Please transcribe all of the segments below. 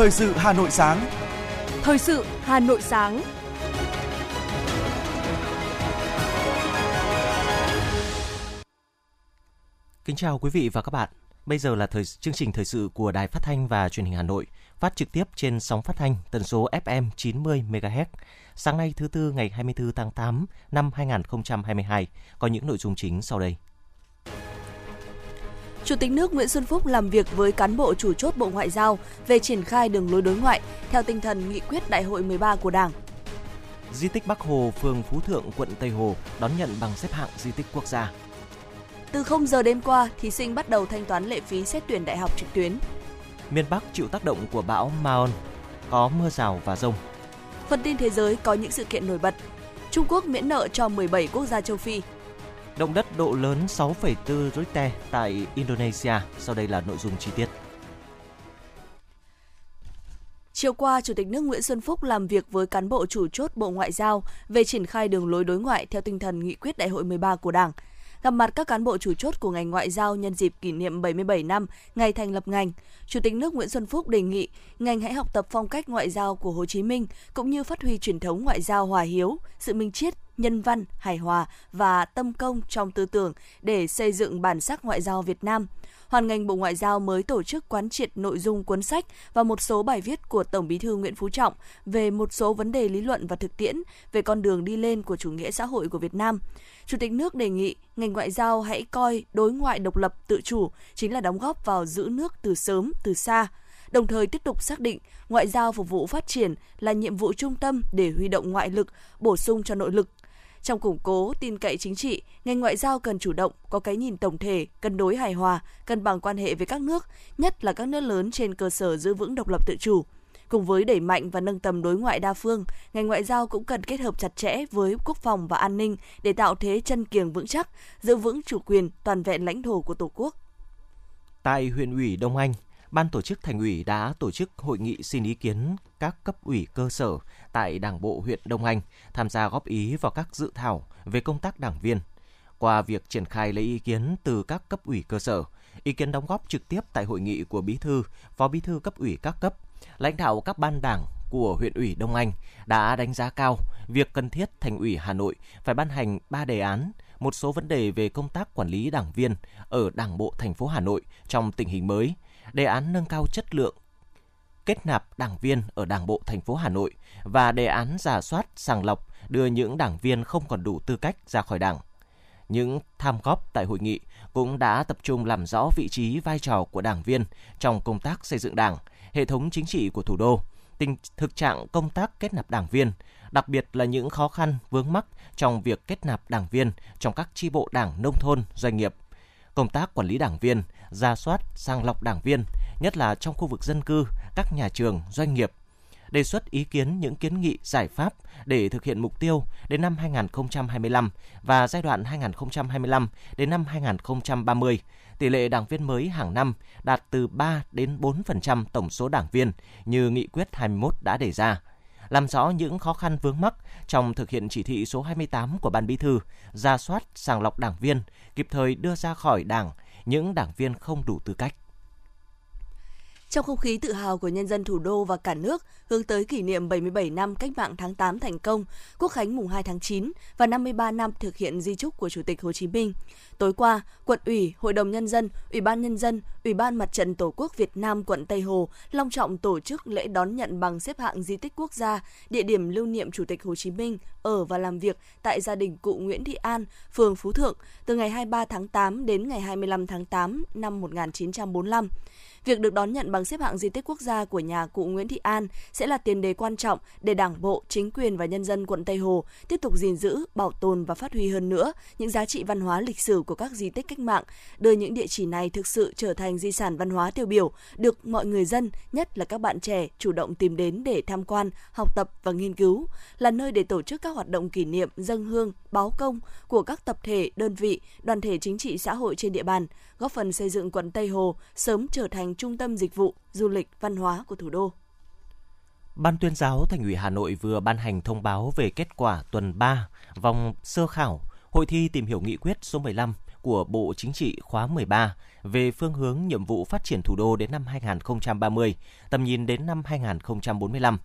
Thời sự Hà Nội sáng. Thời sự Hà Nội sáng. Kính chào quý vị và các bạn. Bây giờ là thời chương trình thời sự của Đài Phát thanh và Truyền hình Hà Nội, phát trực tiếp trên sóng phát thanh tần số FM 90 MHz. Sáng nay thứ tư ngày 24 tháng 8 năm 2022 có những nội dung chính sau đây. Chủ tịch nước Nguyễn Xuân Phúc làm việc với cán bộ chủ chốt Bộ Ngoại giao về triển khai đường lối đối ngoại theo tinh thần nghị quyết Đại hội 13 của Đảng. Di tích Bắc Hồ, phường Phú Thượng, quận Tây Hồ đón nhận bằng xếp hạng di tích quốc gia. Từ 0 giờ đêm qua, thí sinh bắt đầu thanh toán lệ phí xét tuyển đại học trực tuyến. Miền Bắc chịu tác động của bão Maon, có mưa rào và rông. Phần tin thế giới có những sự kiện nổi bật. Trung Quốc miễn nợ cho 17 quốc gia châu Phi. Động đất độ lớn 6,4 Richter tại Indonesia. Sau đây là nội dung chi tiết. Chiều qua, Chủ tịch nước Nguyễn Xuân Phúc làm việc với cán bộ chủ chốt Bộ Ngoại giao về triển khai đường lối đối ngoại theo tinh thần nghị quyết Đại hội 13 của Đảng – gặp mặt các cán bộ chủ chốt của ngành ngoại giao nhân dịp kỷ niệm 77 năm ngày thành lập ngành. Chủ tịch nước Nguyễn Xuân Phúc đề nghị ngành hãy học tập phong cách ngoại giao của Hồ Chí Minh cũng như phát huy truyền thống ngoại giao hòa hiếu, sự minh triết, nhân văn, hài hòa và tâm công trong tư tưởng để xây dựng bản sắc ngoại giao Việt Nam – hoàn ngành Bộ Ngoại giao mới tổ chức quán triệt nội dung cuốn sách và một số bài viết của Tổng Bí thư Nguyễn Phú Trọng về một số vấn đề lý luận và thực tiễn về con đường đi lên của chủ nghĩa xã hội của Việt Nam. Chủ tịch nước đề nghị ngành ngoại giao hãy coi đối ngoại độc lập tự chủ chính là đóng góp vào giữ nước từ sớm, từ xa, đồng thời tiếp tục xác định ngoại giao phục vụ phát triển là nhiệm vụ trung tâm để huy động ngoại lực, bổ sung cho nội lực, trong củng cố tin cậy chính trị, ngành ngoại giao cần chủ động, có cái nhìn tổng thể, cân đối hài hòa, cân bằng quan hệ với các nước, nhất là các nước lớn trên cơ sở giữ vững độc lập tự chủ. Cùng với đẩy mạnh và nâng tầm đối ngoại đa phương, ngành ngoại giao cũng cần kết hợp chặt chẽ với quốc phòng và an ninh để tạo thế chân kiềng vững chắc, giữ vững chủ quyền, toàn vẹn lãnh thổ của Tổ quốc. Tại huyện ủy Đông Anh, Ban tổ chức thành ủy đã tổ chức hội nghị xin ý kiến các cấp ủy cơ sở tại Đảng bộ huyện Đông Anh tham gia góp ý vào các dự thảo về công tác đảng viên. Qua việc triển khai lấy ý kiến từ các cấp ủy cơ sở, ý kiến đóng góp trực tiếp tại hội nghị của bí thư, phó bí thư cấp ủy các cấp, lãnh đạo các ban đảng của huyện ủy Đông Anh đã đánh giá cao việc cần thiết thành ủy Hà Nội phải ban hành 3 đề án, một số vấn đề về công tác quản lý đảng viên ở Đảng bộ thành phố Hà Nội trong tình hình mới, đề án nâng cao chất lượng kết nạp đảng viên ở Đảng bộ thành phố Hà Nội và đề án giả soát sàng lọc đưa những đảng viên không còn đủ tư cách ra khỏi Đảng. Những tham góp tại hội nghị cũng đã tập trung làm rõ vị trí vai trò của đảng viên trong công tác xây dựng Đảng, hệ thống chính trị của thủ đô, tình thực trạng công tác kết nạp đảng viên, đặc biệt là những khó khăn vướng mắc trong việc kết nạp đảng viên trong các chi bộ đảng nông thôn, doanh nghiệp, công tác quản lý đảng viên, ra soát, sàng lọc đảng viên, nhất là trong khu vực dân cư, các nhà trường, doanh nghiệp, đề xuất ý kiến những kiến nghị giải pháp để thực hiện mục tiêu đến năm 2025 và giai đoạn 2025 đến năm 2030, tỷ lệ đảng viên mới hàng năm đạt từ 3 đến 4% tổng số đảng viên như nghị quyết 21 đã đề ra. Làm rõ những khó khăn vướng mắc trong thực hiện chỉ thị số 28 của Ban Bí thư, ra soát sàng lọc đảng viên, kịp thời đưa ra khỏi Đảng những đảng viên không đủ tư cách. Trong không khí tự hào của nhân dân thủ đô và cả nước hướng tới kỷ niệm 77 năm cách mạng tháng 8 thành công, Quốc khánh mùng 2 tháng 9 và 53 năm thực hiện di trúc của Chủ tịch Hồ Chí Minh. Tối qua, quận ủy, Hội đồng Nhân dân, Ủy ban Nhân dân, Ủy ban Mặt trận Tổ quốc Việt Nam quận Tây Hồ long trọng tổ chức lễ đón nhận bằng xếp hạng di tích quốc gia, địa điểm lưu niệm Chủ tịch Hồ Chí Minh ở và làm việc tại gia đình cụ Nguyễn Thị An, phường Phú Thượng từ ngày 23 tháng 8 đến ngày 25 tháng 8 năm 1945. Việc được đón nhận bằng xếp hạng di tích quốc gia của nhà cụ Nguyễn Thị An sẽ là tiền đề quan trọng để Đảng bộ, chính quyền và nhân dân quận Tây Hồ tiếp tục gìn giữ, bảo tồn và phát huy hơn nữa những giá trị văn hóa lịch sử của các di tích cách mạng, đưa những địa chỉ này thực sự trở thành di sản văn hóa tiêu biểu được mọi người dân, nhất là các bạn trẻ chủ động tìm đến để tham quan, học tập và nghiên cứu, là nơi để tổ chức các hoạt động kỷ niệm, dân hương, báo công của các tập thể, đơn vị, đoàn thể chính trị xã hội trên địa bàn, góp phần xây dựng quận Tây Hồ sớm trở thành trung tâm dịch vụ, du lịch, văn hóa của thủ đô. Ban tuyên giáo Thành ủy Hà Nội vừa ban hành thông báo về kết quả tuần 3 vòng sơ khảo Hội thi tìm hiểu nghị quyết số 15 của Bộ Chính trị khóa 13 về phương hướng nhiệm vụ phát triển thủ đô đến năm 2030, tầm nhìn đến năm 2045.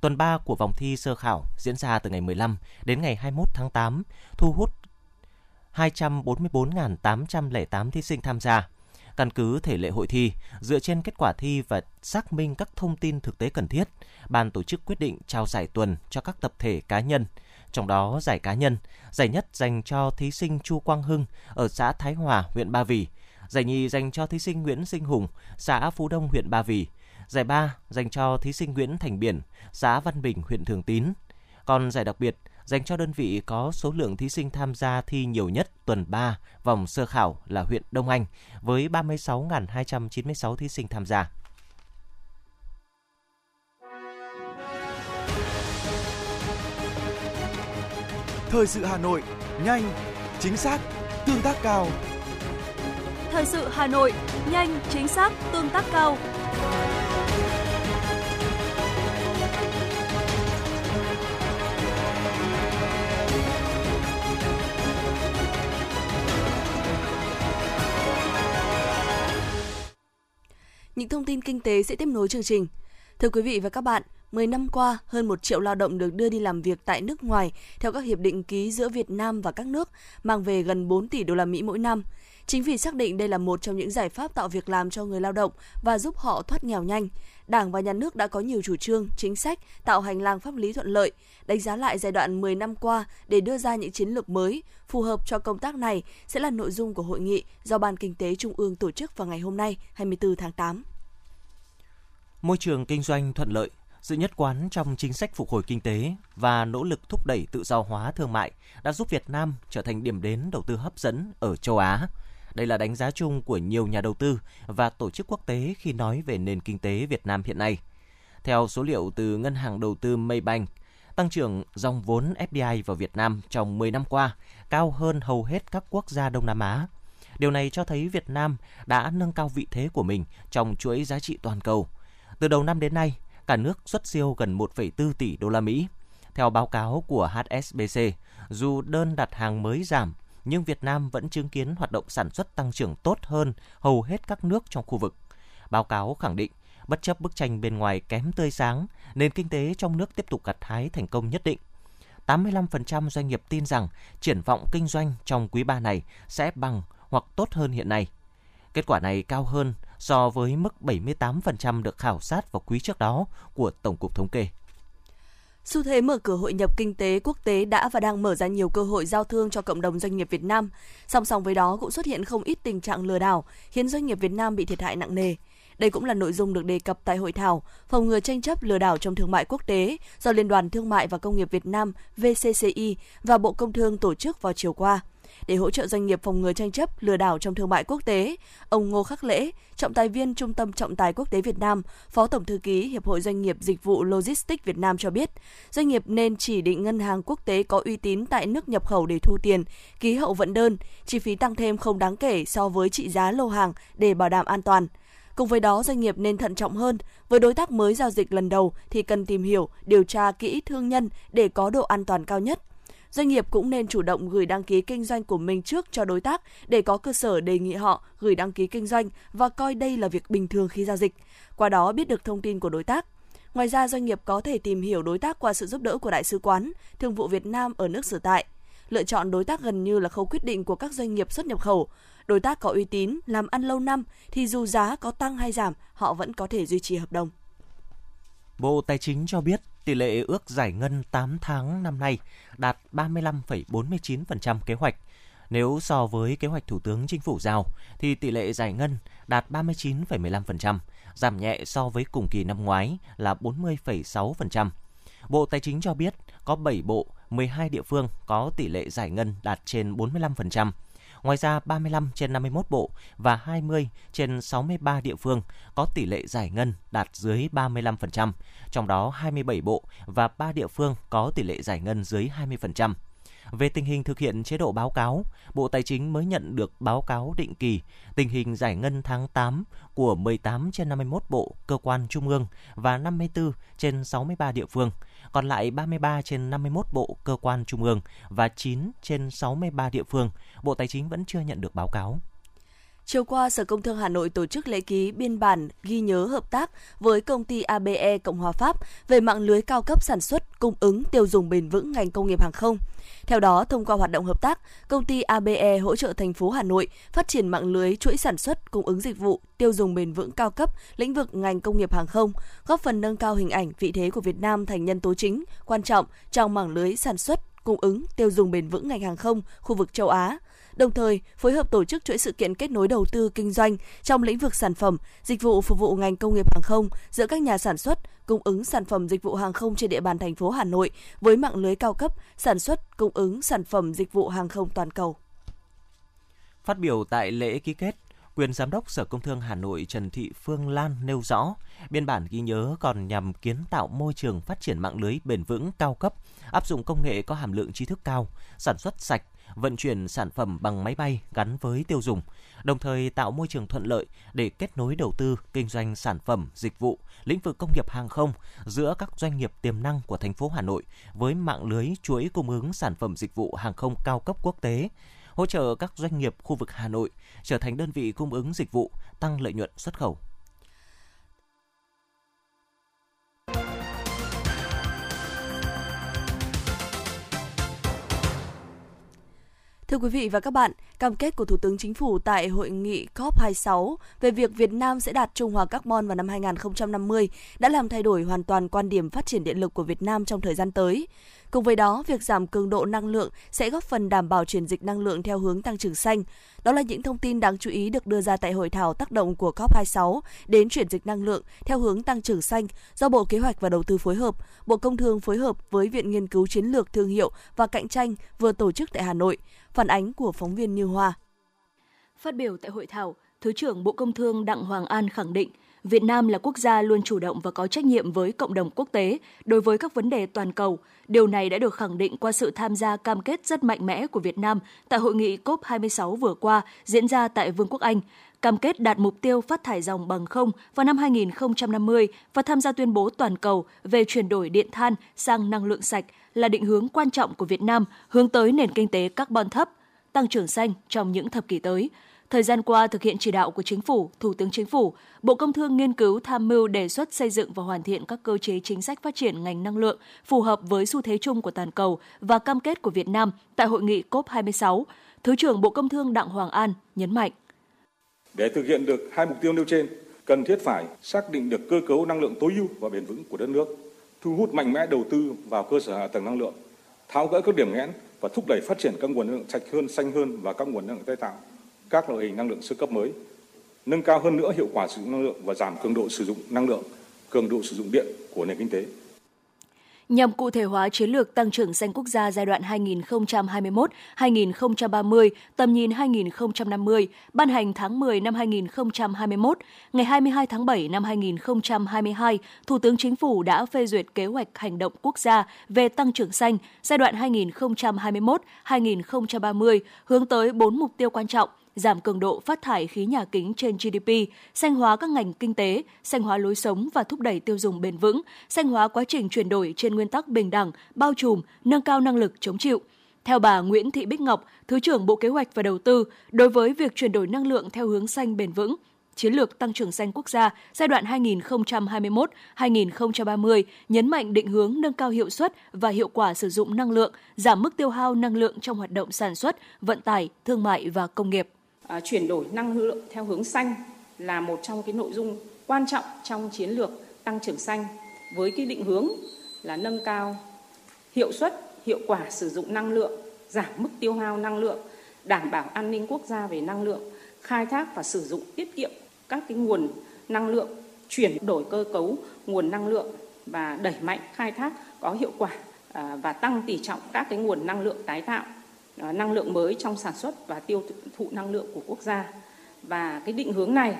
Tuần 3 của vòng thi sơ khảo diễn ra từ ngày 15 đến ngày 21 tháng 8, thu hút 244.808 thí sinh tham gia. Căn cứ thể lệ hội thi, dựa trên kết quả thi và xác minh các thông tin thực tế cần thiết, ban tổ chức quyết định trao giải tuần cho các tập thể cá nhân. Trong đó giải cá nhân, giải nhất dành cho thí sinh Chu Quang Hưng ở xã Thái Hòa, huyện Ba Vì. Giải nhì dành cho thí sinh Nguyễn Sinh Hùng, xã Phú Đông, huyện Ba Vì. Giải ba dành cho thí sinh Nguyễn Thành Biển, xã Văn Bình, huyện Thường Tín. Còn giải đặc biệt dành cho đơn vị có số lượng thí sinh tham gia thi nhiều nhất tuần 3 vòng sơ khảo là huyện Đông Anh với 36.296 thí sinh tham gia. Thời sự Hà Nội, nhanh, chính xác, tương tác cao. Thời sự Hà Nội, nhanh, chính xác, tương tác cao. Những thông tin kinh tế sẽ tiếp nối chương trình. Thưa quý vị và các bạn, 10 năm qua, hơn 1 triệu lao động được đưa đi làm việc tại nước ngoài theo các hiệp định ký giữa Việt Nam và các nước, mang về gần 4 tỷ đô la Mỹ mỗi năm. Chính vì xác định đây là một trong những giải pháp tạo việc làm cho người lao động và giúp họ thoát nghèo nhanh, Đảng và Nhà nước đã có nhiều chủ trương, chính sách tạo hành lang pháp lý thuận lợi, đánh giá lại giai đoạn 10 năm qua để đưa ra những chiến lược mới phù hợp cho công tác này sẽ là nội dung của hội nghị do Ban Kinh tế Trung ương tổ chức vào ngày hôm nay, 24 tháng 8. Môi trường kinh doanh thuận lợi, sự nhất quán trong chính sách phục hồi kinh tế và nỗ lực thúc đẩy tự do hóa thương mại đã giúp Việt Nam trở thành điểm đến đầu tư hấp dẫn ở châu Á. Đây là đánh giá chung của nhiều nhà đầu tư và tổ chức quốc tế khi nói về nền kinh tế Việt Nam hiện nay. Theo số liệu từ Ngân hàng Đầu tư Maybank, tăng trưởng dòng vốn FDI vào Việt Nam trong 10 năm qua cao hơn hầu hết các quốc gia Đông Nam Á. Điều này cho thấy Việt Nam đã nâng cao vị thế của mình trong chuỗi giá trị toàn cầu. Từ đầu năm đến nay, cả nước xuất siêu gần 1,4 tỷ đô la Mỹ. Theo báo cáo của HSBC, dù đơn đặt hàng mới giảm nhưng Việt Nam vẫn chứng kiến hoạt động sản xuất tăng trưởng tốt hơn hầu hết các nước trong khu vực. Báo cáo khẳng định, bất chấp bức tranh bên ngoài kém tươi sáng, nền kinh tế trong nước tiếp tục gặt hái thành công nhất định. 85% doanh nghiệp tin rằng triển vọng kinh doanh trong quý 3 này sẽ bằng hoặc tốt hơn hiện nay. Kết quả này cao hơn so với mức 78% được khảo sát vào quý trước đó của Tổng cục Thống kê. Xu thế mở cửa hội nhập kinh tế quốc tế đã và đang mở ra nhiều cơ hội giao thương cho cộng đồng doanh nghiệp Việt Nam. Song song với đó cũng xuất hiện không ít tình trạng lừa đảo, khiến doanh nghiệp Việt Nam bị thiệt hại nặng nề. Đây cũng là nội dung được đề cập tại hội thảo phòng ngừa tranh chấp lừa đảo trong thương mại quốc tế do Liên đoàn Thương mại và Công nghiệp Việt Nam VCCI và Bộ Công Thương tổ chức vào chiều qua để hỗ trợ doanh nghiệp phòng ngừa tranh chấp lừa đảo trong thương mại quốc tế. Ông Ngô Khắc Lễ, trọng tài viên Trung tâm Trọng tài Quốc tế Việt Nam, Phó Tổng thư ký Hiệp hội Doanh nghiệp Dịch vụ Logistics Việt Nam cho biết, doanh nghiệp nên chỉ định ngân hàng quốc tế có uy tín tại nước nhập khẩu để thu tiền, ký hậu vận đơn, chi phí tăng thêm không đáng kể so với trị giá lô hàng để bảo đảm an toàn. Cùng với đó, doanh nghiệp nên thận trọng hơn. Với đối tác mới giao dịch lần đầu thì cần tìm hiểu, điều tra kỹ thương nhân để có độ an toàn cao nhất doanh nghiệp cũng nên chủ động gửi đăng ký kinh doanh của mình trước cho đối tác để có cơ sở đề nghị họ gửi đăng ký kinh doanh và coi đây là việc bình thường khi giao dịch. Qua đó biết được thông tin của đối tác. Ngoài ra, doanh nghiệp có thể tìm hiểu đối tác qua sự giúp đỡ của Đại sứ quán, Thương vụ Việt Nam ở nước sở tại. Lựa chọn đối tác gần như là khâu quyết định của các doanh nghiệp xuất nhập khẩu. Đối tác có uy tín, làm ăn lâu năm thì dù giá có tăng hay giảm, họ vẫn có thể duy trì hợp đồng. Bộ Tài chính cho biết tỷ lệ ước giải ngân 8 tháng năm nay đạt 35,49% kế hoạch. Nếu so với kế hoạch Thủ tướng Chính phủ giao, thì tỷ lệ giải ngân đạt 39,15%, giảm nhẹ so với cùng kỳ năm ngoái là 40,6%. Bộ Tài chính cho biết có 7 bộ, 12 địa phương có tỷ lệ giải ngân đạt trên 45%, Ngoài ra, 35 trên 51 bộ và 20 trên 63 địa phương có tỷ lệ giải ngân đạt dưới 35%, trong đó 27 bộ và 3 địa phương có tỷ lệ giải ngân dưới 20%. Về tình hình thực hiện chế độ báo cáo, Bộ Tài chính mới nhận được báo cáo định kỳ tình hình giải ngân tháng 8 của 18 trên 51 bộ, cơ quan trung ương và 54 trên 63 địa phương, còn lại 33 trên 51 bộ, cơ quan trung ương và 9 trên 63 địa phương, Bộ Tài chính vẫn chưa nhận được báo cáo. Chiều qua, Sở Công Thương Hà Nội tổ chức lễ ký biên bản ghi nhớ hợp tác với công ty ABE Cộng hòa Pháp về mạng lưới cao cấp sản xuất, cung ứng, tiêu dùng bền vững ngành công nghiệp hàng không. Theo đó, thông qua hoạt động hợp tác, công ty ABE hỗ trợ thành phố Hà Nội phát triển mạng lưới chuỗi sản xuất, cung ứng dịch vụ, tiêu dùng bền vững cao cấp, lĩnh vực ngành công nghiệp hàng không, góp phần nâng cao hình ảnh, vị thế của Việt Nam thành nhân tố chính, quan trọng trong mạng lưới sản xuất, cung ứng, tiêu dùng bền vững ngành hàng không khu vực châu Á đồng thời phối hợp tổ chức chuỗi sự kiện kết nối đầu tư kinh doanh trong lĩnh vực sản phẩm, dịch vụ phục vụ ngành công nghiệp hàng không giữa các nhà sản xuất, cung ứng sản phẩm dịch vụ hàng không trên địa bàn thành phố Hà Nội với mạng lưới cao cấp sản xuất, cung ứng sản phẩm dịch vụ hàng không toàn cầu. Phát biểu tại lễ ký kết, quyền giám đốc Sở Công Thương Hà Nội Trần Thị Phương Lan nêu rõ, biên bản ghi nhớ còn nhằm kiến tạo môi trường phát triển mạng lưới bền vững cao cấp, áp dụng công nghệ có hàm lượng trí thức cao, sản xuất sạch, vận chuyển sản phẩm bằng máy bay gắn với tiêu dùng, đồng thời tạo môi trường thuận lợi để kết nối đầu tư, kinh doanh sản phẩm, dịch vụ, lĩnh vực công nghiệp hàng không giữa các doanh nghiệp tiềm năng của thành phố Hà Nội với mạng lưới chuỗi cung ứng sản phẩm dịch vụ hàng không cao cấp quốc tế, hỗ trợ các doanh nghiệp khu vực Hà Nội trở thành đơn vị cung ứng dịch vụ, tăng lợi nhuận xuất khẩu. Thưa quý vị và các bạn, cam kết của Thủ tướng Chính phủ tại hội nghị COP26 về việc Việt Nam sẽ đạt trung hòa carbon vào năm 2050 đã làm thay đổi hoàn toàn quan điểm phát triển điện lực của Việt Nam trong thời gian tới. Cùng với đó, việc giảm cường độ năng lượng sẽ góp phần đảm bảo chuyển dịch năng lượng theo hướng tăng trưởng xanh. Đó là những thông tin đáng chú ý được đưa ra tại hội thảo tác động của COP26 đến chuyển dịch năng lượng theo hướng tăng trưởng xanh do Bộ Kế hoạch và Đầu tư phối hợp, Bộ Công Thương phối hợp với Viện Nghiên cứu Chiến lược Thương hiệu và Cạnh tranh vừa tổ chức tại Hà Nội. Phản ánh của phóng viên Như Hoa. Phát biểu tại hội thảo, Thứ trưởng Bộ Công Thương Đặng Hoàng An khẳng định – Việt Nam là quốc gia luôn chủ động và có trách nhiệm với cộng đồng quốc tế đối với các vấn đề toàn cầu. Điều này đã được khẳng định qua sự tham gia cam kết rất mạnh mẽ của Việt Nam tại hội nghị COP26 vừa qua diễn ra tại Vương quốc Anh, cam kết đạt mục tiêu phát thải dòng bằng không vào năm 2050 và tham gia tuyên bố toàn cầu về chuyển đổi điện than sang năng lượng sạch là định hướng quan trọng của Việt Nam hướng tới nền kinh tế carbon thấp, tăng trưởng xanh trong những thập kỷ tới – Thời gian qua, thực hiện chỉ đạo của Chính phủ, Thủ tướng Chính phủ, Bộ Công Thương nghiên cứu tham mưu đề xuất xây dựng và hoàn thiện các cơ chế chính sách phát triển ngành năng lượng phù hợp với xu thế chung của toàn cầu và cam kết của Việt Nam tại hội nghị COP26. Thứ trưởng Bộ Công Thương Đặng Hoàng An nhấn mạnh. Để thực hiện được hai mục tiêu nêu trên, cần thiết phải xác định được cơ cấu năng lượng tối ưu và bền vững của đất nước, thu hút mạnh mẽ đầu tư vào cơ sở hạ tầng năng lượng, tháo gỡ các điểm nghẽn và thúc đẩy phát triển các nguồn năng lượng sạch hơn, xanh hơn và các nguồn năng lượng tái tạo các loại hình năng lượng sơ cấp mới, nâng cao hơn nữa hiệu quả sử dụng năng lượng và giảm cường độ sử dụng năng lượng, cường độ sử dụng điện của nền kinh tế. Nhằm cụ thể hóa chiến lược tăng trưởng xanh quốc gia giai đoạn 2021-2030, tầm nhìn 2050, ban hành tháng 10 năm 2021, ngày 22 tháng 7 năm 2022, Thủ tướng Chính phủ đã phê duyệt kế hoạch hành động quốc gia về tăng trưởng xanh giai đoạn 2021-2030, hướng tới 4 mục tiêu quan trọng – giảm cường độ phát thải khí nhà kính trên GDP, xanh hóa các ngành kinh tế, xanh hóa lối sống và thúc đẩy tiêu dùng bền vững, xanh hóa quá trình chuyển đổi trên nguyên tắc bình đẳng, bao trùm, nâng cao năng lực chống chịu. Theo bà Nguyễn Thị Bích Ngọc, Thứ trưởng Bộ Kế hoạch và Đầu tư, đối với việc chuyển đổi năng lượng theo hướng xanh bền vững, Chiến lược tăng trưởng xanh quốc gia giai đoạn 2021-2030 nhấn mạnh định hướng nâng cao hiệu suất và hiệu quả sử dụng năng lượng, giảm mức tiêu hao năng lượng trong hoạt động sản xuất, vận tải, thương mại và công nghiệp à, chuyển đổi năng lượng theo hướng xanh là một trong cái nội dung quan trọng trong chiến lược tăng trưởng xanh với cái định hướng là nâng cao hiệu suất, hiệu quả sử dụng năng lượng, giảm mức tiêu hao năng lượng, đảm bảo an ninh quốc gia về năng lượng, khai thác và sử dụng tiết kiệm các cái nguồn năng lượng, chuyển đổi cơ cấu nguồn năng lượng và đẩy mạnh khai thác có hiệu quả à, và tăng tỷ trọng các cái nguồn năng lượng tái tạo năng lượng mới trong sản xuất và tiêu thụ năng lượng của quốc gia và cái định hướng này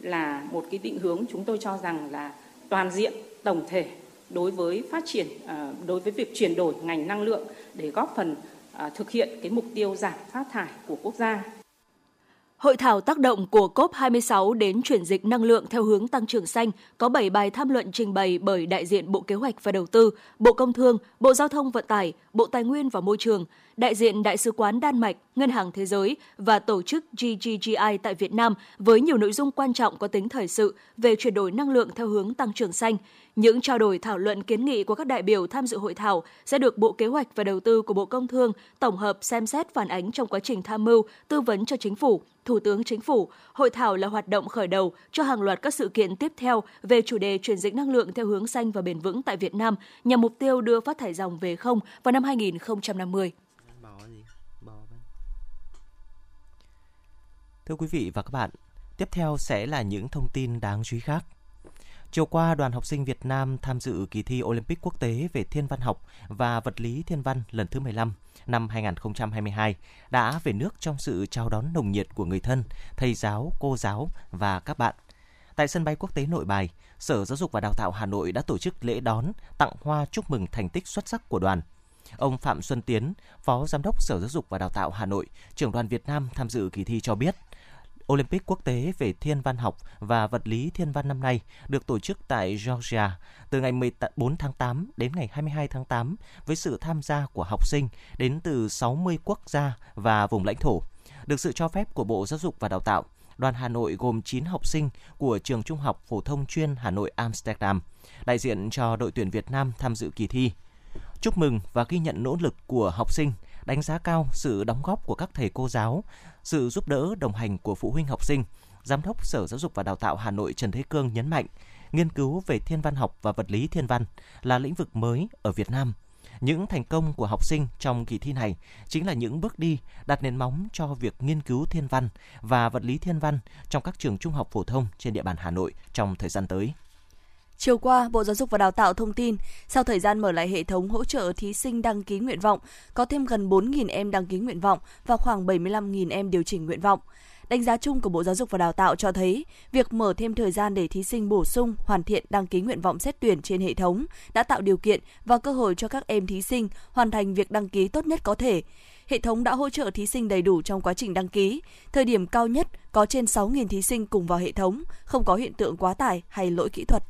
là một cái định hướng chúng tôi cho rằng là toàn diện tổng thể đối với phát triển ờ, đối với việc chuyển đổi ngành năng lượng để góp phần ờ, thực hiện cái mục tiêu giảm phát thải của quốc gia. Hội thảo tác động của COP26 đến chuyển dịch năng lượng theo hướng tăng trưởng xanh có 7 bài tham luận trình bày bởi đại diện Bộ Kế hoạch và Đầu tư, Bộ Công Thương, Bộ Giao thông Vận tải, Bộ Tài nguyên và Môi trường, đại diện Đại sứ quán Đan Mạch, Ngân hàng Thế giới và tổ chức GGGI tại Việt Nam với nhiều nội dung quan trọng có tính thời sự về chuyển đổi năng lượng theo hướng tăng trưởng xanh. Những trao đổi thảo luận kiến nghị của các đại biểu tham dự hội thảo sẽ được Bộ Kế hoạch và Đầu tư của Bộ Công Thương tổng hợp xem xét phản ánh trong quá trình tham mưu, tư vấn cho chính phủ, Thủ tướng Chính phủ. Hội thảo là hoạt động khởi đầu cho hàng loạt các sự kiện tiếp theo về chủ đề chuyển dịch năng lượng theo hướng xanh và bền vững tại Việt Nam nhằm mục tiêu đưa phát thải dòng về không vào năm 2050. Thưa quý vị và các bạn, tiếp theo sẽ là những thông tin đáng chú ý khác. Chiều qua, đoàn học sinh Việt Nam tham dự kỳ thi Olympic quốc tế về thiên văn học và vật lý thiên văn lần thứ 15 năm 2022 đã về nước trong sự chào đón nồng nhiệt của người thân, thầy giáo, cô giáo và các bạn. Tại sân bay quốc tế Nội Bài, Sở Giáo dục và Đào tạo Hà Nội đã tổ chức lễ đón, tặng hoa chúc mừng thành tích xuất sắc của đoàn. Ông Phạm Xuân Tiến, Phó Giám đốc Sở Giáo dục và Đào tạo Hà Nội, trưởng đoàn Việt Nam tham dự kỳ thi cho biết – Olympic quốc tế về thiên văn học và vật lý thiên văn năm nay được tổ chức tại Georgia từ ngày 14 tháng 8 đến ngày 22 tháng 8 với sự tham gia của học sinh đến từ 60 quốc gia và vùng lãnh thổ. Được sự cho phép của Bộ Giáo dục và Đào tạo, đoàn Hà Nội gồm 9 học sinh của trường Trung học phổ thông chuyên Hà Nội Amsterdam, đại diện cho đội tuyển Việt Nam tham dự kỳ thi. Chúc mừng và ghi nhận nỗ lực của học sinh, đánh giá cao sự đóng góp của các thầy cô giáo, sự giúp đỡ đồng hành của phụ huynh học sinh, Giám đốc Sở Giáo dục và Đào tạo Hà Nội Trần Thế Cương nhấn mạnh, nghiên cứu về thiên văn học và vật lý thiên văn là lĩnh vực mới ở Việt Nam. Những thành công của học sinh trong kỳ thi này chính là những bước đi đặt nền móng cho việc nghiên cứu thiên văn và vật lý thiên văn trong các trường trung học phổ thông trên địa bàn Hà Nội trong thời gian tới. Chiều qua, Bộ Giáo dục và Đào tạo thông tin, sau thời gian mở lại hệ thống hỗ trợ thí sinh đăng ký nguyện vọng, có thêm gần 4.000 em đăng ký nguyện vọng và khoảng 75.000 em điều chỉnh nguyện vọng. Đánh giá chung của Bộ Giáo dục và Đào tạo cho thấy, việc mở thêm thời gian để thí sinh bổ sung, hoàn thiện đăng ký nguyện vọng xét tuyển trên hệ thống đã tạo điều kiện và cơ hội cho các em thí sinh hoàn thành việc đăng ký tốt nhất có thể. Hệ thống đã hỗ trợ thí sinh đầy đủ trong quá trình đăng ký. Thời điểm cao nhất có trên 6.000 thí sinh cùng vào hệ thống, không có hiện tượng quá tải hay lỗi kỹ thuật.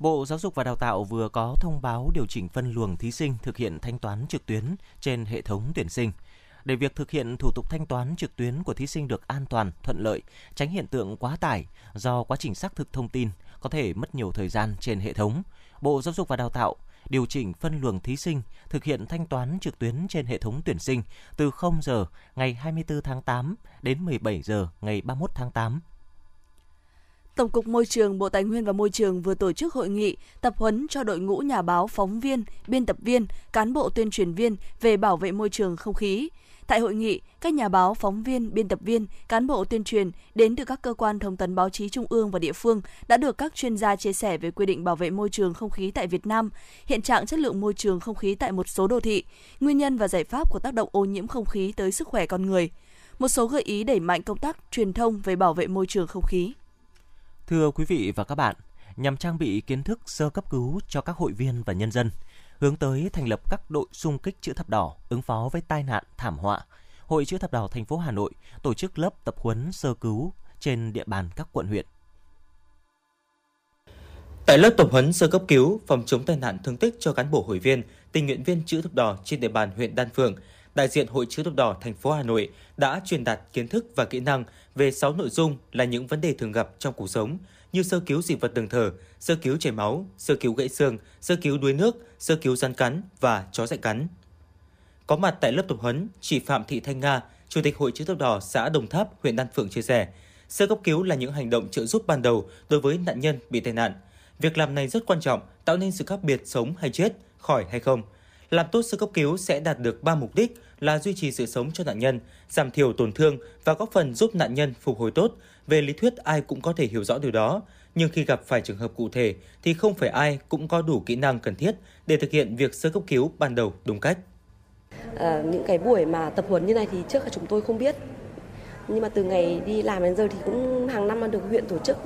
Bộ Giáo dục và Đào tạo vừa có thông báo điều chỉnh phân luồng thí sinh thực hiện thanh toán trực tuyến trên hệ thống tuyển sinh. Để việc thực hiện thủ tục thanh toán trực tuyến của thí sinh được an toàn, thuận lợi, tránh hiện tượng quá tải do quá trình xác thực thông tin có thể mất nhiều thời gian trên hệ thống, Bộ Giáo dục và Đào tạo điều chỉnh phân luồng thí sinh thực hiện thanh toán trực tuyến trên hệ thống tuyển sinh từ 0 giờ ngày 24 tháng 8 đến 17 giờ ngày 31 tháng 8 Tổng cục Môi trường, Bộ Tài nguyên và Môi trường vừa tổ chức hội nghị tập huấn cho đội ngũ nhà báo, phóng viên, biên tập viên, cán bộ tuyên truyền viên về bảo vệ môi trường không khí. Tại hội nghị, các nhà báo, phóng viên, biên tập viên, cán bộ tuyên truyền đến từ các cơ quan thông tấn báo chí trung ương và địa phương đã được các chuyên gia chia sẻ về quy định bảo vệ môi trường không khí tại Việt Nam, hiện trạng chất lượng môi trường không khí tại một số đô thị, nguyên nhân và giải pháp của tác động ô nhiễm không khí tới sức khỏe con người. Một số gợi ý đẩy mạnh công tác truyền thông về bảo vệ môi trường không khí. Thưa quý vị và các bạn, nhằm trang bị kiến thức sơ cấp cứu cho các hội viên và nhân dân, hướng tới thành lập các đội xung kích chữ thập đỏ ứng phó với tai nạn thảm họa, Hội chữ thập đỏ thành phố Hà Nội tổ chức lớp tập huấn sơ cứu trên địa bàn các quận huyện. Tại lớp tập huấn sơ cấp cứu phòng chống tai nạn thương tích cho cán bộ hội viên, tình nguyện viên chữ thập đỏ trên địa bàn huyện Đan Phượng, đại diện Hội chữ thập đỏ thành phố Hà Nội đã truyền đạt kiến thức và kỹ năng về 6 nội dung là những vấn đề thường gặp trong cuộc sống như sơ cứu dị vật đường thở, sơ cứu chảy máu, sơ cứu gãy xương, sơ cứu đuối nước, sơ cứu rắn cắn và chó dại cắn. Có mặt tại lớp tập huấn, chị Phạm Thị Thanh Nga, Chủ tịch Hội chữ thập đỏ xã Đồng Tháp, huyện Đan Phượng chia sẻ, sơ cấp cứu là những hành động trợ giúp ban đầu đối với nạn nhân bị tai nạn. Việc làm này rất quan trọng, tạo nên sự khác biệt sống hay chết, khỏi hay không. Làm tốt sơ cấp cứu sẽ đạt được 3 mục đích là duy trì sự sống cho nạn nhân, giảm thiểu tổn thương và góp phần giúp nạn nhân phục hồi tốt. Về lý thuyết ai cũng có thể hiểu rõ điều đó, nhưng khi gặp phải trường hợp cụ thể thì không phải ai cũng có đủ kỹ năng cần thiết để thực hiện việc sơ cấp cứu ban đầu đúng cách. À, những cái buổi mà tập huấn như này thì trước là chúng tôi không biết nhưng mà từ ngày đi làm đến giờ thì cũng hàng năm được huyện tổ chức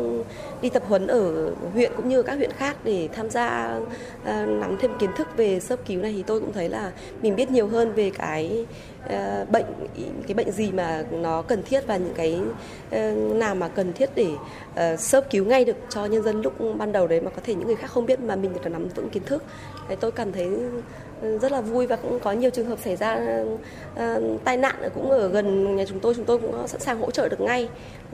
đi tập huấn ở huyện cũng như các huyện khác để tham gia uh, nắm thêm kiến thức về sơ cứu này thì tôi cũng thấy là mình biết nhiều hơn về cái uh, bệnh cái bệnh gì mà nó cần thiết và những cái uh, nào mà cần thiết để uh, sơ cứu ngay được cho nhân dân lúc ban đầu đấy mà có thể những người khác không biết mà mình được nắm vững kiến thức. Đấy, tôi cảm thấy rất là vui và cũng có nhiều trường hợp xảy ra uh, tai nạn cũng ở gần nhà chúng tôi chúng tôi cũng sẵn sàng hỗ trợ được ngay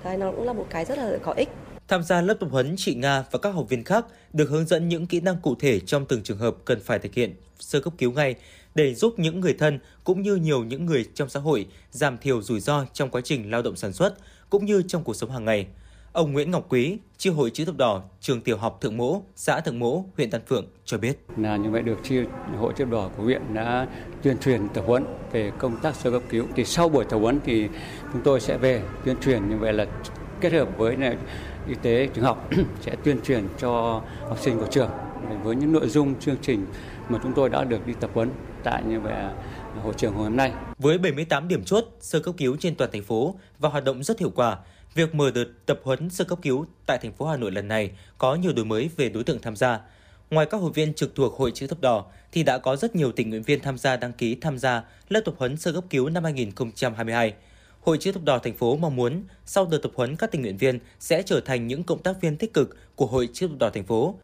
cái nó cũng là một cái rất là có ích Tham gia lớp tập huấn, chị Nga và các học viên khác được hướng dẫn những kỹ năng cụ thể trong từng trường hợp cần phải thực hiện sơ cấp cứu ngay để giúp những người thân cũng như nhiều những người trong xã hội giảm thiểu rủi ro trong quá trình lao động sản xuất cũng như trong cuộc sống hàng ngày. Ông Nguyễn Ngọc Quý, chi hội chữ thập đỏ, trường tiểu học Thượng Mỗ, xã Thượng Mỗ, huyện Đan Phượng cho biết. Là như vậy được chi hội chữ thập đỏ của huyện đã tuyên truyền tập huấn về công tác sơ cấp cứu. Thì sau buổi tập huấn thì chúng tôi sẽ về tuyên truyền như vậy là kết hợp với này, y tế trường học sẽ tuyên truyền cho học sinh của trường với những nội dung chương trình mà chúng tôi đã được đi tập huấn tại như vậy hội trường hôm nay. Với 78 điểm chốt sơ cấp cứu trên toàn thành phố và hoạt động rất hiệu quả, Việc mở đợt tập huấn sơ cấp cứu tại thành phố Hà Nội lần này có nhiều đổi mới về đối tượng tham gia. Ngoài các hội viên trực thuộc Hội chữ thập đỏ thì đã có rất nhiều tình nguyện viên tham gia đăng ký tham gia lớp tập huấn sơ cấp cứu năm 2022. Hội chữ thập đỏ thành phố mong muốn sau đợt tập huấn các tình nguyện viên sẽ trở thành những cộng tác viên tích cực của Hội chữ thập đỏ thành phố,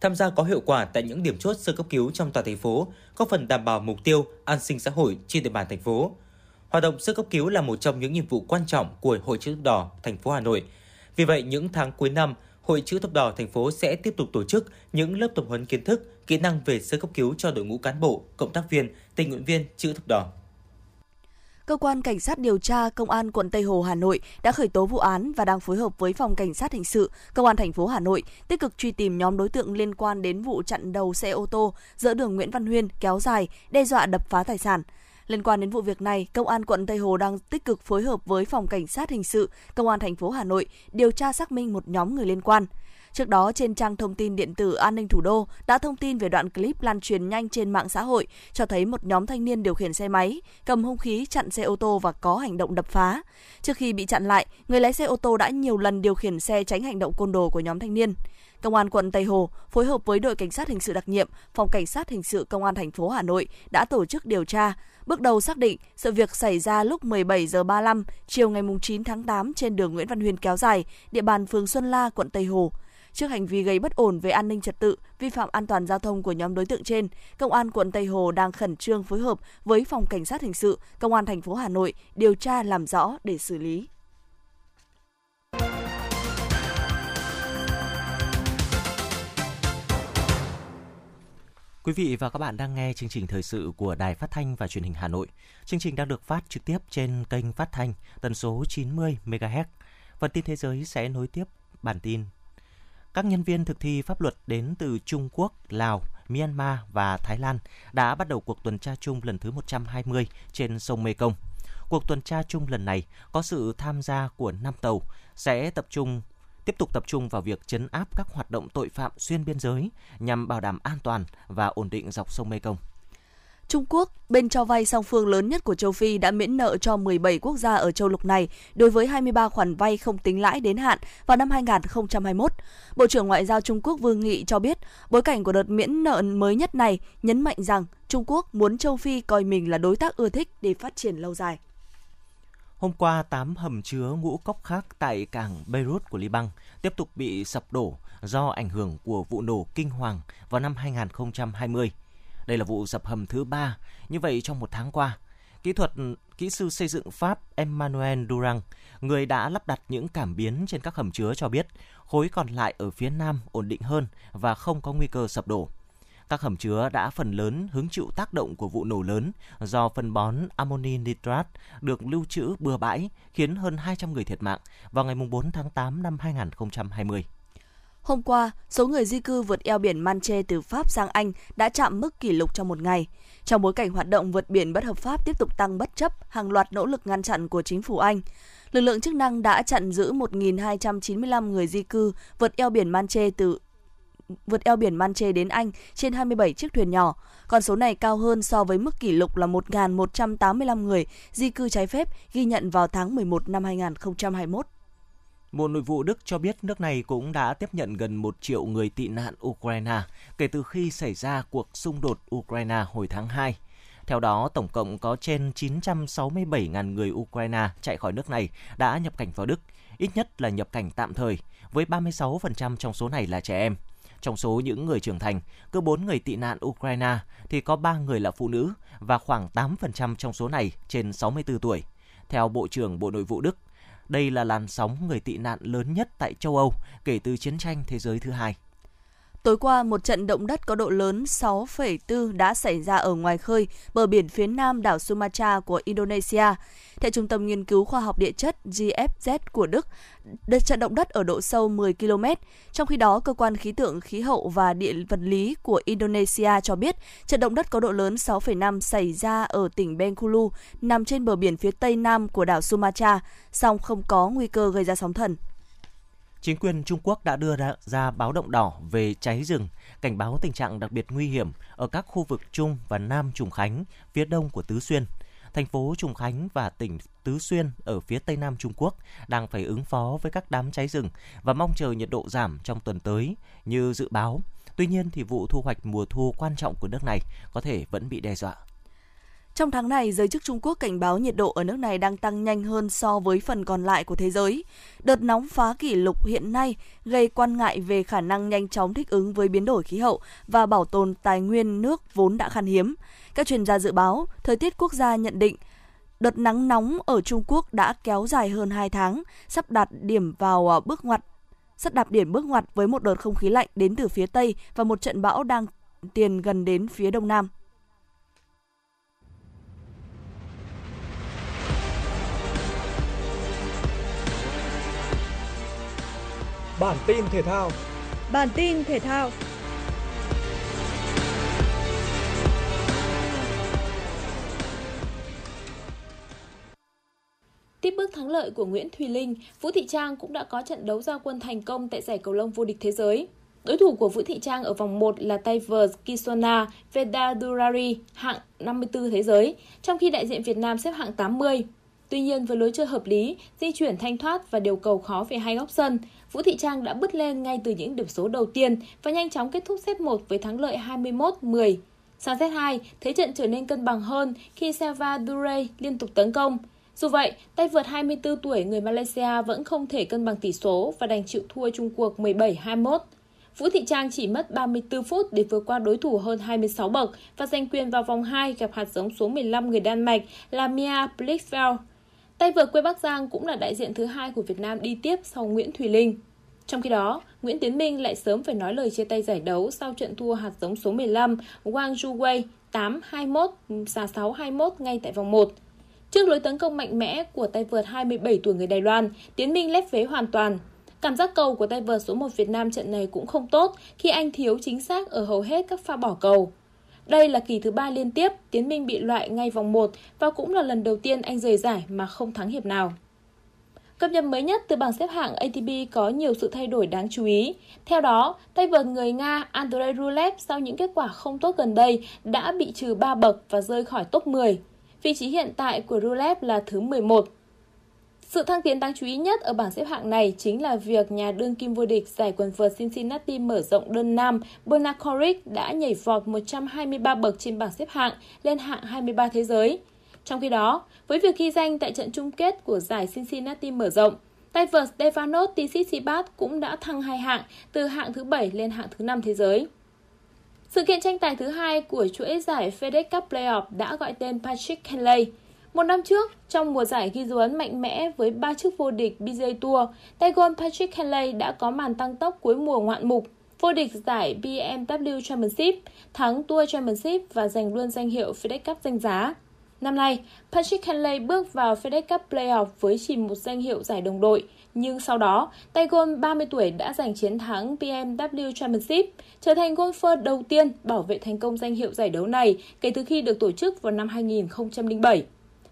tham gia có hiệu quả tại những điểm chốt sơ cấp cứu trong toàn thành phố, góp phần đảm bảo mục tiêu an sinh xã hội trên địa bàn thành phố. Hoạt động sơ cấp cứu là một trong những nhiệm vụ quan trọng của Hội chữ thập đỏ thành phố Hà Nội. Vì vậy, những tháng cuối năm, Hội chữ thập đỏ thành phố sẽ tiếp tục tổ chức những lớp tập huấn kiến thức, kỹ năng về sơ cấp cứu cho đội ngũ cán bộ, cộng tác viên, tình nguyện viên chữ thập đỏ. Cơ quan Cảnh sát điều tra Công an quận Tây Hồ Hà Nội đã khởi tố vụ án và đang phối hợp với Phòng Cảnh sát Hình sự Công an thành phố Hà Nội tích cực truy tìm nhóm đối tượng liên quan đến vụ chặn đầu xe ô tô giữa đường Nguyễn Văn Huyên kéo dài, đe dọa đập phá tài sản. Liên quan đến vụ việc này, Công an quận Tây Hồ đang tích cực phối hợp với Phòng Cảnh sát Hình sự, Công an thành phố Hà Nội điều tra xác minh một nhóm người liên quan. Trước đó, trên trang thông tin điện tử An ninh Thủ đô đã thông tin về đoạn clip lan truyền nhanh trên mạng xã hội cho thấy một nhóm thanh niên điều khiển xe máy, cầm hung khí chặn xe ô tô và có hành động đập phá. Trước khi bị chặn lại, người lái xe ô tô đã nhiều lần điều khiển xe tránh hành động côn đồ của nhóm thanh niên. Công an quận Tây Hồ phối hợp với đội cảnh sát hình sự đặc nhiệm, phòng cảnh sát hình sự công an thành phố Hà Nội đã tổ chức điều tra, Bước đầu xác định sự việc xảy ra lúc 17 giờ 35 chiều ngày 9 tháng 8 trên đường Nguyễn Văn Huyền kéo dài, địa bàn phường Xuân La, quận Tây Hồ. Trước hành vi gây bất ổn về an ninh trật tự, vi phạm an toàn giao thông của nhóm đối tượng trên, Công an quận Tây Hồ đang khẩn trương phối hợp với Phòng Cảnh sát Hình sự, Công an thành phố Hà Nội điều tra làm rõ để xử lý. Quý vị và các bạn đang nghe chương trình thời sự của Đài Phát thanh và Truyền hình Hà Nội. Chương trình đang được phát trực tiếp trên kênh phát thanh tần số 90 MHz. Phần tin thế giới sẽ nối tiếp bản tin. Các nhân viên thực thi pháp luật đến từ Trung Quốc, Lào, Myanmar và Thái Lan đã bắt đầu cuộc tuần tra chung lần thứ 120 trên sông Mekong. Cuộc tuần tra chung lần này có sự tham gia của 5 tàu sẽ tập trung tiếp tục tập trung vào việc chấn áp các hoạt động tội phạm xuyên biên giới nhằm bảo đảm an toàn và ổn định dọc sông Mekong. Trung Quốc, bên cho vay song phương lớn nhất của châu Phi đã miễn nợ cho 17 quốc gia ở châu lục này đối với 23 khoản vay không tính lãi đến hạn vào năm 2021. Bộ trưởng Ngoại giao Trung Quốc Vương Nghị cho biết, bối cảnh của đợt miễn nợ mới nhất này nhấn mạnh rằng Trung Quốc muốn châu Phi coi mình là đối tác ưa thích để phát triển lâu dài. Hôm qua, 8 hầm chứa ngũ cốc khác tại cảng Beirut của Liban tiếp tục bị sập đổ do ảnh hưởng của vụ nổ kinh hoàng vào năm 2020. Đây là vụ sập hầm thứ ba như vậy trong một tháng qua. Kỹ thuật kỹ sư xây dựng Pháp Emmanuel Durang, người đã lắp đặt những cảm biến trên các hầm chứa cho biết khối còn lại ở phía nam ổn định hơn và không có nguy cơ sập đổ. Các hầm chứa đã phần lớn hứng chịu tác động của vụ nổ lớn do phân bón amoni nitrat được lưu trữ bừa bãi khiến hơn 200 người thiệt mạng vào ngày 4 tháng 8 năm 2020. Hôm qua, số người di cư vượt eo biển Manche từ Pháp sang Anh đã chạm mức kỷ lục trong một ngày. Trong bối cảnh hoạt động vượt biển bất hợp pháp tiếp tục tăng bất chấp hàng loạt nỗ lực ngăn chặn của chính phủ Anh, lực lượng chức năng đã chặn giữ 1.295 người di cư vượt eo biển Manche từ vượt eo biển Manche đến Anh trên 27 chiếc thuyền nhỏ. Con số này cao hơn so với mức kỷ lục là 1.185 người di cư trái phép ghi nhận vào tháng 11 năm 2021. Bộ Nội vụ Đức cho biết nước này cũng đã tiếp nhận gần 1 triệu người tị nạn Ukraine kể từ khi xảy ra cuộc xung đột Ukraine hồi tháng 2. Theo đó, tổng cộng có trên 967.000 người Ukraine chạy khỏi nước này đã nhập cảnh vào Đức, ít nhất là nhập cảnh tạm thời, với 36% trong số này là trẻ em. Trong số những người trưởng thành, cứ 4 người tị nạn Ukraine thì có 3 người là phụ nữ và khoảng 8% trong số này trên 64 tuổi. Theo Bộ trưởng Bộ Nội vụ Đức, đây là làn sóng người tị nạn lớn nhất tại châu Âu kể từ chiến tranh thế giới thứ hai. Tối qua, một trận động đất có độ lớn 6,4 đã xảy ra ở ngoài khơi, bờ biển phía nam đảo Sumatra của Indonesia. Theo Trung tâm Nghiên cứu Khoa học Địa chất GFZ của Đức, trận động đất ở độ sâu 10 km. Trong khi đó, Cơ quan Khí tượng Khí hậu và Địa vật lý của Indonesia cho biết trận động đất có độ lớn 6,5 xảy ra ở tỉnh Bengkulu, nằm trên bờ biển phía tây nam của đảo Sumatra, song không có nguy cơ gây ra sóng thần chính quyền Trung Quốc đã đưa ra, ra báo động đỏ về cháy rừng, cảnh báo tình trạng đặc biệt nguy hiểm ở các khu vực Trung và Nam Trùng Khánh, phía đông của Tứ Xuyên. Thành phố Trùng Khánh và tỉnh Tứ Xuyên ở phía tây nam Trung Quốc đang phải ứng phó với các đám cháy rừng và mong chờ nhiệt độ giảm trong tuần tới như dự báo. Tuy nhiên thì vụ thu hoạch mùa thu quan trọng của nước này có thể vẫn bị đe dọa. Trong tháng này, giới chức Trung Quốc cảnh báo nhiệt độ ở nước này đang tăng nhanh hơn so với phần còn lại của thế giới. Đợt nóng phá kỷ lục hiện nay gây quan ngại về khả năng nhanh chóng thích ứng với biến đổi khí hậu và bảo tồn tài nguyên nước vốn đã khan hiếm. Các chuyên gia dự báo, thời tiết quốc gia nhận định đợt nắng nóng ở Trung Quốc đã kéo dài hơn 2 tháng, sắp đạt điểm vào à, bước ngoặt sắp đạt điểm bước ngoặt với một đợt không khí lạnh đến từ phía Tây và một trận bão đang tiền gần đến phía Đông Nam. Bản tin thể thao. Bản tin thể thao. Tiếp bước thắng lợi của Nguyễn Thùy Linh, Vũ Thị Trang cũng đã có trận đấu giao quân thành công tại giải cầu lông vô địch thế giới. Đối thủ của Vũ Thị Trang ở vòng 1 là tay vợt Kisona Vedadurari, hạng 54 thế giới, trong khi đại diện Việt Nam xếp hạng 80. Tuy nhiên với lối chơi hợp lý, di chuyển thanh thoát và điều cầu khó về hai góc sân, Vũ Thị Trang đã bứt lên ngay từ những điểm số đầu tiên và nhanh chóng kết thúc set 1 với thắng lợi 21-10. Sang set 2, thế trận trở nên cân bằng hơn khi Selva Dure liên tục tấn công. Dù vậy, tay vợt 24 tuổi người Malaysia vẫn không thể cân bằng tỷ số và đành chịu thua Chung cuộc 17-21. Vũ Thị Trang chỉ mất 34 phút để vượt qua đối thủ hơn 26 bậc và giành quyền vào vòng 2 gặp hạt giống số 15 người Đan Mạch là Mia Blichfeld. Tay vợt quê Bắc Giang cũng là đại diện thứ hai của Việt Nam đi tiếp sau Nguyễn Thùy Linh. Trong khi đó, Nguyễn Tiến Minh lại sớm phải nói lời chia tay giải đấu sau trận thua hạt giống số 15 Wang Zhuwei 8-21, 6-21 ngay tại vòng 1. Trước lối tấn công mạnh mẽ của tay vợt 27 tuổi người Đài Loan, Tiến Minh lép vế hoàn toàn. Cảm giác cầu của tay vợt số 1 Việt Nam trận này cũng không tốt khi anh thiếu chính xác ở hầu hết các pha bỏ cầu. Đây là kỳ thứ ba liên tiếp Tiến Minh bị loại ngay vòng 1 và cũng là lần đầu tiên anh rời giải mà không thắng hiệp nào. Cập nhật mới nhất từ bảng xếp hạng ATP có nhiều sự thay đổi đáng chú ý. Theo đó, tay vợt người Nga Andrei Rublev sau những kết quả không tốt gần đây đã bị trừ 3 bậc và rơi khỏi top 10. Vị trí hiện tại của Rublev là thứ 11. Sự thăng tiến đáng chú ý nhất ở bảng xếp hạng này chính là việc nhà đương kim vô địch giải quần vợt Cincinnati mở rộng đơn nam Bernard Koric đã nhảy vọt 123 bậc trên bảng xếp hạng lên hạng 23 thế giới. Trong khi đó, với việc ghi danh tại trận chung kết của giải Cincinnati mở rộng, tay vợt Stefanos Tsitsipas cũng đã thăng hai hạng từ hạng thứ 7 lên hạng thứ 5 thế giới. Sự kiện tranh tài thứ hai của chuỗi giải FedEx Cup Playoff đã gọi tên Patrick Henley. Một năm trước, trong mùa giải ghi dấu ấn mạnh mẽ với ba chức vô địch PGA Tour, tay golf Patrick Henley đã có màn tăng tốc cuối mùa ngoạn mục, vô địch giải BMW Championship, thắng Tour Championship và giành luôn danh hiệu FedEx Cup danh giá. Năm nay, Patrick Henley bước vào FedEx Cup Playoff với chỉ một danh hiệu giải đồng đội, nhưng sau đó, tay golf 30 tuổi đã giành chiến thắng BMW Championship, trở thành golfer đầu tiên bảo vệ thành công danh hiệu giải đấu này kể từ khi được tổ chức vào năm 2007.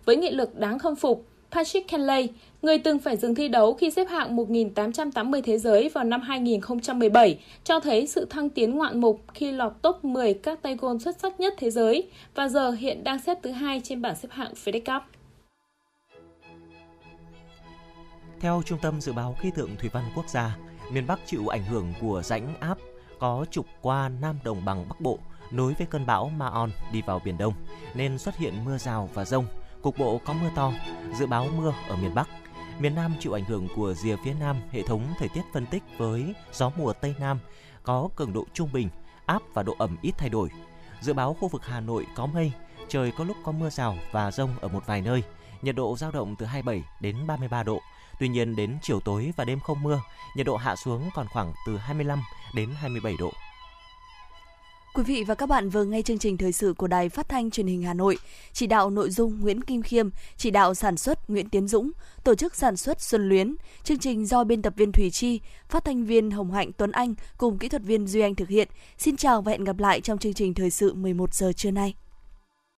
Với nghị lực đáng khâm phục, Patrick Kenley, người từng phải dừng thi đấu khi xếp hạng 1.880 thế giới vào năm 2017, cho thấy sự thăng tiến ngoạn mục khi lọt top 10 các tay gôn xuất sắc nhất thế giới và giờ hiện đang xếp thứ hai trên bảng xếp hạng FedEx Cup. Theo Trung tâm Dự báo Khí tượng Thủy văn Quốc gia, miền Bắc chịu ảnh hưởng của rãnh áp có trục qua Nam Đồng bằng Bắc Bộ nối với cơn bão Ma-on đi vào Biển Đông, nên xuất hiện mưa rào và rông, cục bộ có mưa to, dự báo mưa ở miền Bắc. Miền Nam chịu ảnh hưởng của rìa phía Nam hệ thống thời tiết phân tích với gió mùa Tây Nam có cường độ trung bình, áp và độ ẩm ít thay đổi. Dự báo khu vực Hà Nội có mây, trời có lúc có mưa rào và rông ở một vài nơi, nhiệt độ giao động từ 27 đến 33 độ. Tuy nhiên đến chiều tối và đêm không mưa, nhiệt độ hạ xuống còn khoảng từ 25 đến 27 độ. Quý vị và các bạn vừa nghe chương trình thời sự của Đài Phát thanh Truyền hình Hà Nội. Chỉ đạo nội dung Nguyễn Kim Khiêm, chỉ đạo sản xuất Nguyễn Tiến Dũng, tổ chức sản xuất Xuân Luyến. Chương trình do biên tập viên Thủy Chi, phát thanh viên Hồng Hạnh Tuấn Anh cùng kỹ thuật viên Duy Anh thực hiện. Xin chào và hẹn gặp lại trong chương trình thời sự 11 giờ trưa nay.